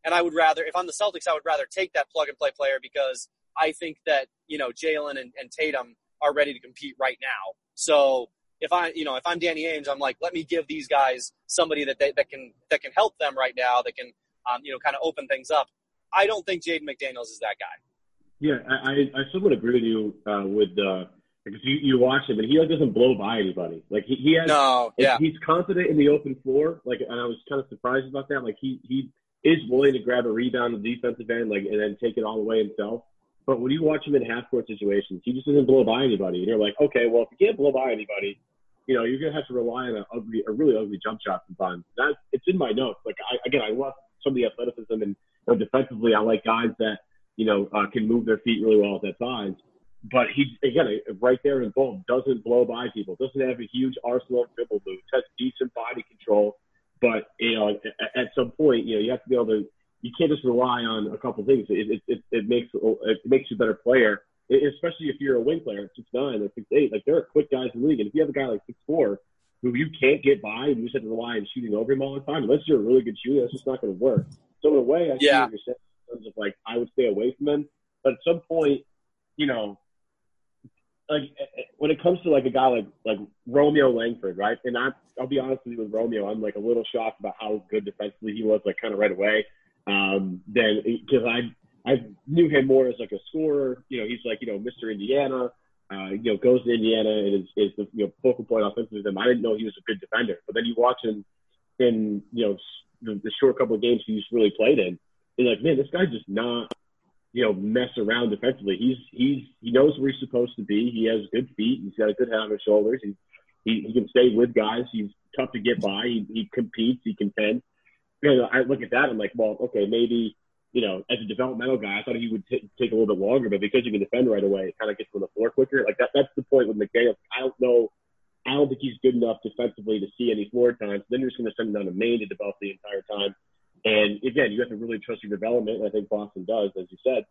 and I would rather, if I'm the Celtics, I would rather take that plug and play player because I think that, you know, Jaylen and, and Tatum are ready to compete right now. So if I, you know, if I'm Danny Ainge, I'm like, let me give these guys somebody that they, that can, that can help them right now, that can, um, you know, kind of open things up. I don't think Jaden McDaniels is that guy. Yeah, I, I somewhat agree with you uh, with uh, because you, you watch him and he like doesn't blow by anybody. Like he, he has no, yeah. He's confident in the open floor. Like and I was kind of surprised about that. Like he he is willing to grab a rebound on the defensive end, like, and then take it all the way himself. But when you watch him in half court situations, he just doesn't blow by anybody. And you're like, okay, well, if you can't blow by anybody, you know, you're gonna have to rely on a ugly, a really ugly jump shot sometimes. That it's in my notes. Like, I, again, I love some of the athleticism and you know, defensively, I like guys that you know uh, can move their feet really well at that size. But he again, right there in bold, doesn't blow by people. Doesn't have a huge arsenal of dribble moves. Has decent body control but you know, at, at some point, you know, you have to be able to. You can't just rely on a couple things. It, it, it, it makes it makes you a better player, especially if you're a wing player six nine or six eight. Like there are quick guys in the league, and if you have a guy like six four who you can't get by, and you just have to rely on shooting over him all the time, unless you're a really good shooter, that's just not going to work. So in a way, I see yeah. what you're saying in terms of like I would stay away from him. But at some point, you know, like when it comes to like a guy like like Romeo Langford, right? And I I'll be honest with you with Romeo, I'm like a little shocked about how good defensively he was, like kind of right away. Um, then because I I knew him more as like a scorer. You know, he's like you know Mr. Indiana. Uh, you know, goes to Indiana and is, is the you know focal point offensively. Them. I didn't know he was a good defender, but then you watch him in you know the, the short couple of games he's really played in. And like, man, this guy's just not you know, mess around defensively. He's he's he knows where he's supposed to be. He has good feet. He's got a good head on his shoulders. He he, he can stay with guys. He's tough to get by. He, he competes. He contends. You know, I look at that. I'm like, well, okay, maybe you know, as a developmental guy, I thought he would t- take a little bit longer, but because he can defend right away, it kind of gets on the floor quicker. Like that, that's the point with McDaniel. I don't know. I don't think he's good enough defensively to see any floor time. So then you're just going to send him down to Maine to develop the entire time. And again, you have to really trust your development. I think Boston does, as you said.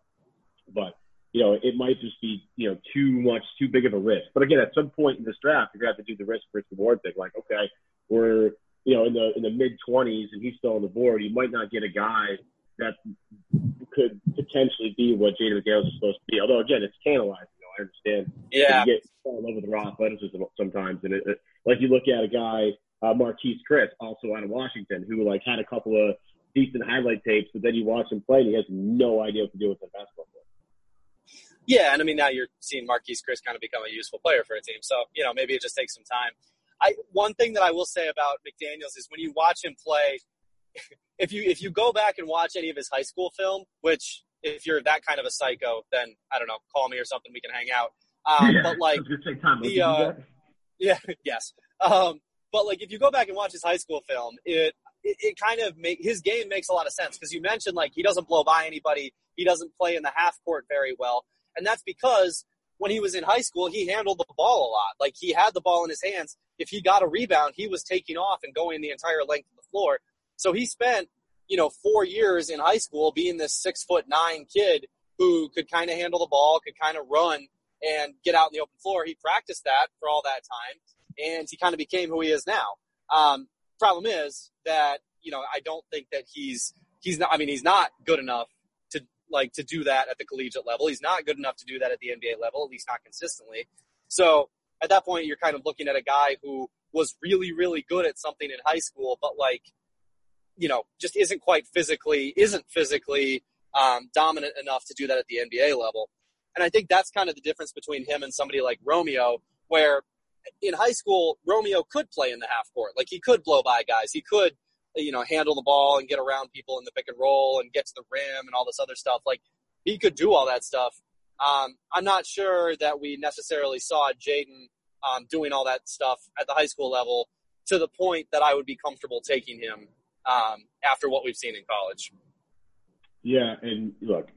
But you know, it might just be you know too much, too big of a risk. But again, at some point in this draft, you're going to have to do the risk versus reward thing. Like, okay, we're you know in the in the mid 20s and he's still on the board. You might not get a guy that could potentially be what Jaden McDaniels is supposed to be. Although again, it's tantalizing. You know, I understand. Yeah. You get love with the raw athleticism sometimes, and it, it, like you look at a guy, uh, Marquese Chriss, also out of Washington, who like had a couple of decent highlight tapes, but then you watch him play, and he has no idea what to do with the basketball. Player. Yeah, and I mean now you're seeing Marquese Chriss kind of become a useful player for a team. So you know maybe it just takes some time. I one thing that I will say about McDaniel's is when you watch him play, if you if you go back and watch any of his high school film, which if you're that kind of a psycho, then I don't know, call me or something, we can hang out. Um, yeah, but like the uh, yeah, yes. Um, but like if you go back and watch his high school film, it it, it kind of make his game makes a lot of sense because you mentioned like he doesn't blow by anybody, he doesn't play in the half court very well, and that's because when he was in high school, he handled the ball a lot. Like he had the ball in his hands. If he got a rebound, he was taking off and going the entire length of the floor. So he spent, you know, four years in high school being this six foot nine kid who could kind of handle the ball, could kind of run and get out in the open floor. He practiced that for all that time, and he kind of became who he is now. Um, problem is that you know I don't think that he's he's not. I mean, he's not good enough to like to do that at the collegiate level. He's not good enough to do that at the NBA level, at least not consistently. So at that point, you're kind of looking at a guy who was really, really good at something in high school, but like you know, just isn't quite physically, isn't physically um, dominant enough to do that at the NBA level. And I think that's kind of the difference between him and somebody like Romeo, where in high school, Romeo could play in the half court. Like he could blow by guys. He could, you know, handle the ball and get around people in the pick and roll and get to the rim and all this other stuff. Like he could do all that stuff. Um, I'm not sure that we necessarily saw Jaden um, doing all that stuff at the high school level to the point that I would be comfortable taking him um, after what we've seen in college. Yeah, and look,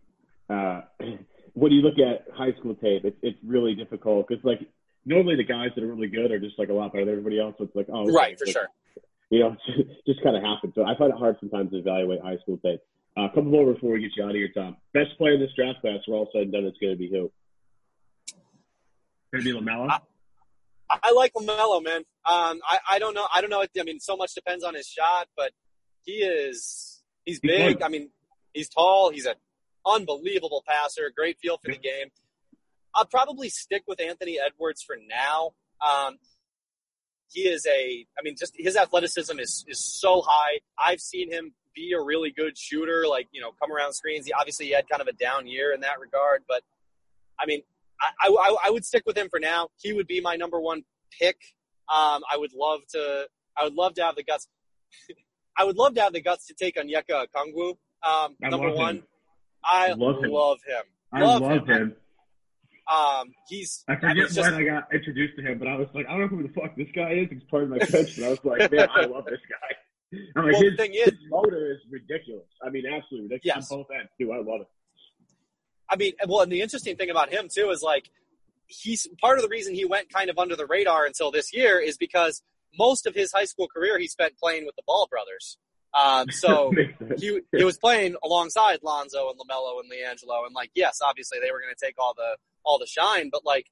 uh, when you look at high school tape, it's it's really difficult because like normally the guys that are really good are just like a lot better than everybody else. So it's like oh, right for like, sure. You know, just, just kind of happens. So I find it hard sometimes to evaluate high school tape. Uh, a couple more before we get you out of here, Tom. Best player in this draft class, we're all said and done, it's going to be who? Going to be LaMelo. I, I like LaMelo, man. Um, I, I don't know. I don't know. I mean, so much depends on his shot, but he is he's big. I mean, he's tall. He's an unbelievable passer. Great feel for the game. I'll probably stick with Anthony Edwards for now. Um, he is a, I mean, just his athleticism is is so high. I've seen him be a really good shooter, like you know, come around screens. He obviously he had kind of a down year in that regard, but I mean, I, I, I would stick with him for now. He would be my number one pick. Um, I would love to. I would love to have the guts. I would love to have the guts to take Onyeka Okongwu. Um, number one, him. I love him. love him. I love, love him. him. Um, he's. I forget just, when I got introduced to him, but I was like, I don't know who the fuck this guy is. He's part of my coach, but I was like, man, I love this guy. I'm like, Well, his, thing is- his motor is ridiculous. I mean, absolutely ridiculous Yes. on both ends too. I love it. I mean, well, and the interesting thing about him too is like he's part of the reason he went kind of under the radar until this year is because most of his high school career he spent playing with the Ball brothers. Um, so he he was playing alongside Lonzo and LaMelo and LiAngelo, and like yes, obviously they were going to take all the all the shine, but like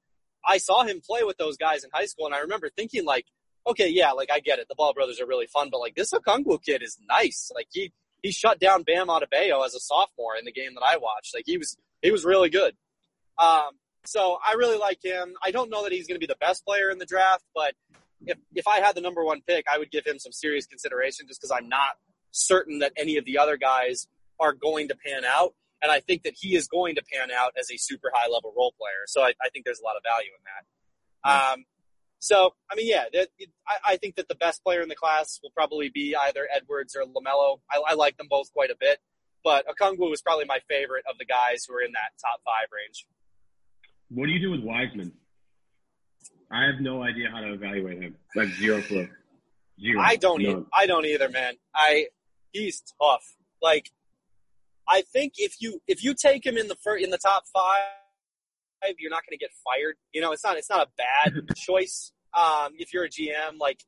I saw him play with those guys in high school, and I remember thinking like, okay, yeah, like I get it, the Ball brothers are really fun, but like this Okongwu kid is nice. Like he he shut down Bam Adebayo as a sophomore in the game that I watched. Like he was he was really good. Um, so I really like him. I don't know that he's going to be the best player in the draft, but if if I had the number one pick, I would give him some serious consideration just because I'm not certain that any of the other guys are going to pan out. And I think that he is going to pan out as a super high level role player. So I, I think there's a lot of value in that. Um, so, I mean, yeah, that, I, I think that the best player in the class will probably be either Edwards or LaMelo. I, I like them both quite a bit. but Okongwu was probably my favorite of the guys who are in that top five range. What do you do with Wiseman? I have no idea how to evaluate him. Like zero clue. Zero. I don't. E- I don't either, man. I he's tough. Like I think if you if you take him in the fir- in the top five, you're not going to get fired. You know, it's not it's not a bad choice. Um, if you're a GM, like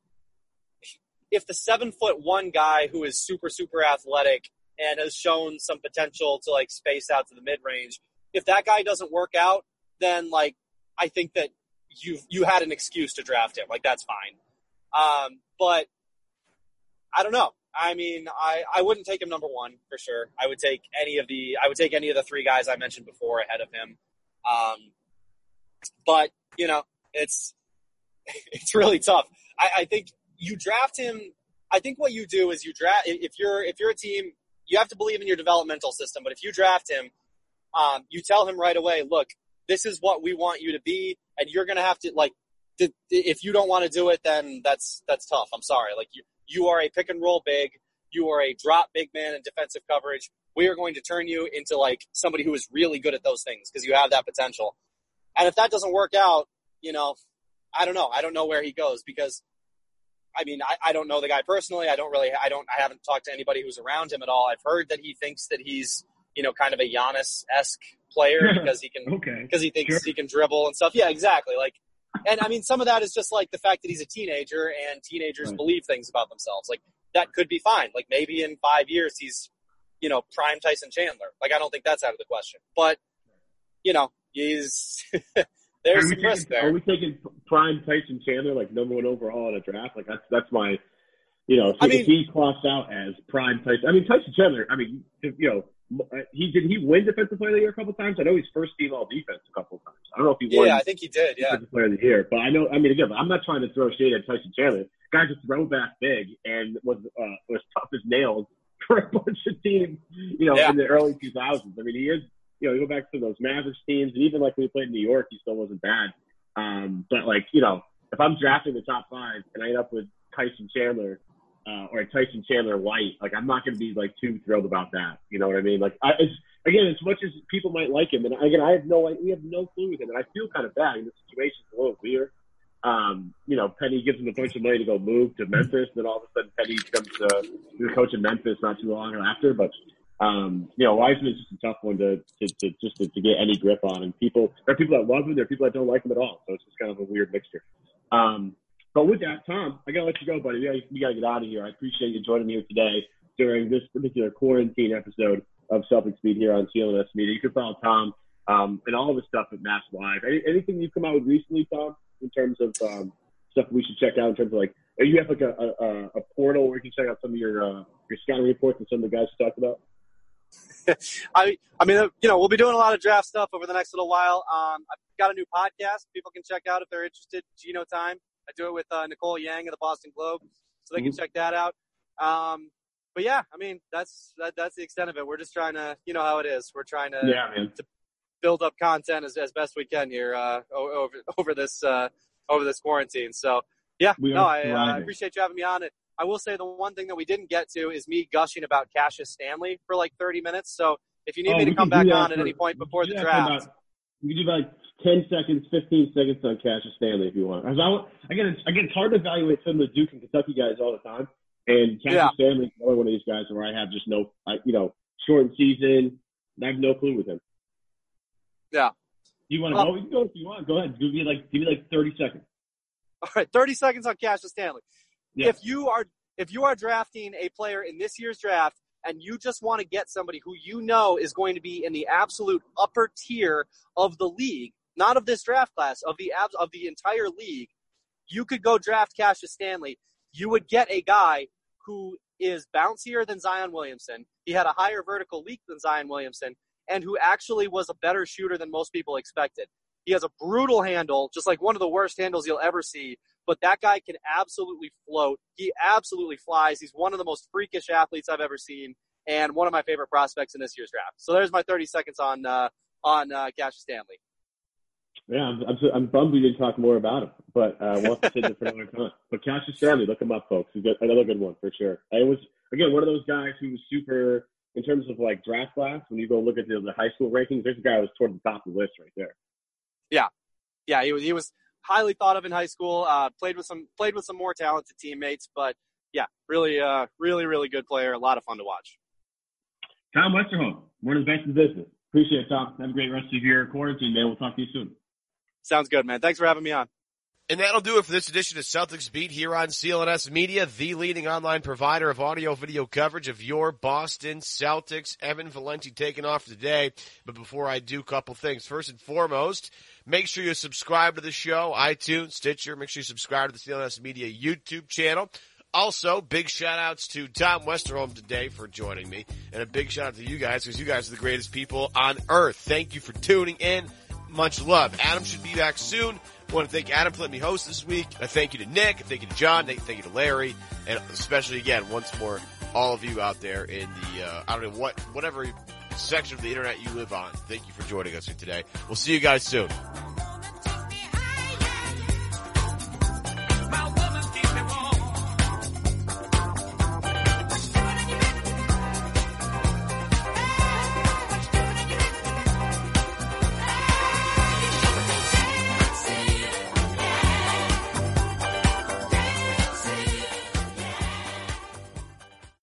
if the seven foot one guy who is super super athletic and has shown some potential to like space out to the mid range, if that guy doesn't work out, then like I think that you you had an excuse to draft him. Like that's fine. Um, but I don't know. I mean, I, I wouldn't take him number one for sure. I would take any of the I would take any of the three guys I mentioned before ahead of him. Um, but you know, it's it's really tough. I, I think you draft him. I think what you do is you draft if you're if you're a team, you have to believe in your developmental system. But if you draft him, um, you tell him right away, look, this is what we want you to be, and you're to have to like. If you don't want to do it, then that's that's tough. I'm sorry. Like you, you are a pick and roll big. You are a drop big man in defensive coverage. We are going to turn you into like somebody who is really good at those things because you have that potential. And if that doesn't work out, you know, I don't know. I don't know where he goes because, I mean, I, I don't know the guy personally. I don't really, I don't, I haven't talked to anybody who's around him at all. I've heard that he thinks that he's, you know, kind of a Giannis esque player because he can, okay. because he thinks Sure. he can dribble and stuff. Yeah, exactly. Like, and I mean, some of that is just like the fact that he's a teenager and teenagers Right. believe things about themselves. Like that could be fine. Like maybe in five years he's, you know, prime Tyson Chandler. Like I don't think that's out of the question. But you know, he's there's some risk taking, are we taking prime Tyson Chandler like number one overall in a draft? Like that's that's my, you know, if, I mean- he clocked out as prime Tyson. I mean Tyson Chandler. I mean, if, you know, he did he win defensive player of the year a couple times? I know he's first team all defense a couple of times. I don't know if he won Yeah, I think he did. Yeah, defensive player of the year, but I know. I mean, again, I'm not trying to throw shade at Tyson Chandler. Guy's a throwback big and was uh, was tough as nails for a bunch of teams. You know, Yeah. in the early 2000s. I mean, he is. You know, you go back to those Mavericks teams, and even like when he played in New York, he still wasn't bad. Um, but like, you know, if I'm drafting the top five and I end up with Tyson Chandler uh, or Tyson Chandler White, like I'm not going to be like too thrilled about that. You know what I mean? Like, I, it's, again, as much as people might like him, and again, I have no, we have no clue with him, and I feel kind of bad. The situation's a little weird. Um, you know, Penny gives him a bunch of money to go move to Memphis, and then all of a sudden Penny becomes uh, the coach in Memphis not too long after. But um, you know, Wiseman's just a tough one to, to, to just to, to get any grip on. And people, there are people that love him, there are people that don't like him at all. So it's just kind of a weird mixture. Um, but with that, Tom, I gotta let you go, buddy. We gotta, gotta get out of here. I appreciate you joining me here today during this particular quarantine episode of Celtics Beat here on CLNS Media. You can follow Tom um, and all of his stuff at Mass Live. Any, anything you've come out with recently, Tom, in terms of um, stuff we should check out in terms of like, you have like a, a, a portal where you can check out some of your uh, your scouting reports and some of the guys you talked about. I I mean, you know, we'll be doing a lot of draft stuff over the next little while. Um, I've got a new podcast people can check out if they're interested. Geno Time. I do it with uh, Nicole Yang of the Boston Globe, so they can Mhm. check that out. Um, but yeah, I mean, that's that, that's the extent of it. We're just trying to, you know, how it is. We're trying to yeah, man. build up content as, as best we can here uh, over over this uh, over this quarantine. So yeah, We no, I, uh, I appreciate you having me on it. I will say the one thing that we didn't get to is me gushing about Cassius Stanley for like 30 minutes. So if you need Oh, me to come back on at any point before the draft, You can do like ten seconds, fifteen seconds on Cassius Stanley if you want. I, again, it's, again, it's hard to evaluate some of the Duke and Kentucky guys all the time. And Cassius Yeah. Stanley's another one of these guys where I have just no, I, you know, shortened season. I have no clue with him. Yeah. You want to go? You can go if you want. Go ahead. Give me like, give me like thirty seconds. all right, 30 seconds on Cassius Stanley. Yeah. If you are if you are drafting a player in this year's draft and you just want to get somebody who you know is going to be in the absolute upper tier of the league, not of this draft class, of the abs- of the entire league, you could go draft Cassius Stanley. You would get a guy who is bouncier than Zion Williamson. He had a higher vertical leap than Zion Williamson, and who actually was a better shooter than most people expected. He has a brutal handle, just like one of the worst handles you'll ever see. But that guy can absolutely float. He absolutely flies. He's one of the most freakish athletes I've ever seen, and one of my favorite prospects in this year's draft. So there's my 30 seconds on uh, on uh, Stanley. Yeah, I'm, I'm, I'm bummed we didn't talk more about him, but uh, we'll have to save it for another time. But Cassius Stanley, look him up, folks. He's got another good one for sure. I was again one of those guys who was super in terms of like draft class, when you go look at the, the high school rankings, there's a guy who was toward the top of the list right there. Yeah, yeah, he was he was highly thought of in high school. Uh, played with some played with some more talented teammates, but yeah, really, uh, really, really good player. A lot of fun to watch. Tom Westerholm, the best in business. Appreciate it, Tom. Have a great rest of your quarantine, day. We'll talk to you soon. Sounds good, man. Thanks for having me on. And that'll do it for this edition of Celtics Beat here on CLNS Media, the leading online provider of audio video coverage of your Boston Celtics. Evan Valenti taking off today. But before I do, couple things. First and foremost, make sure you subscribe to the show, iTunes, Stitcher. Make sure you subscribe to the CLNS Media YouTube channel. Also, big shout outs to Tom Westerholm today for joining me. And a big shout out to you guys because you guys are the greatest people on earth. Thank you for tuning in. Much love. Adam should be back soon. I want to thank Adam for letting me host this week. A thank you to Nick. A thank you to John. Thank, you to Larry. And especially again, once more, all of you out there in the, uh, I don't know what, whatever section of the internet you live on. Thank you for joining us here today. We'll see you guys soon.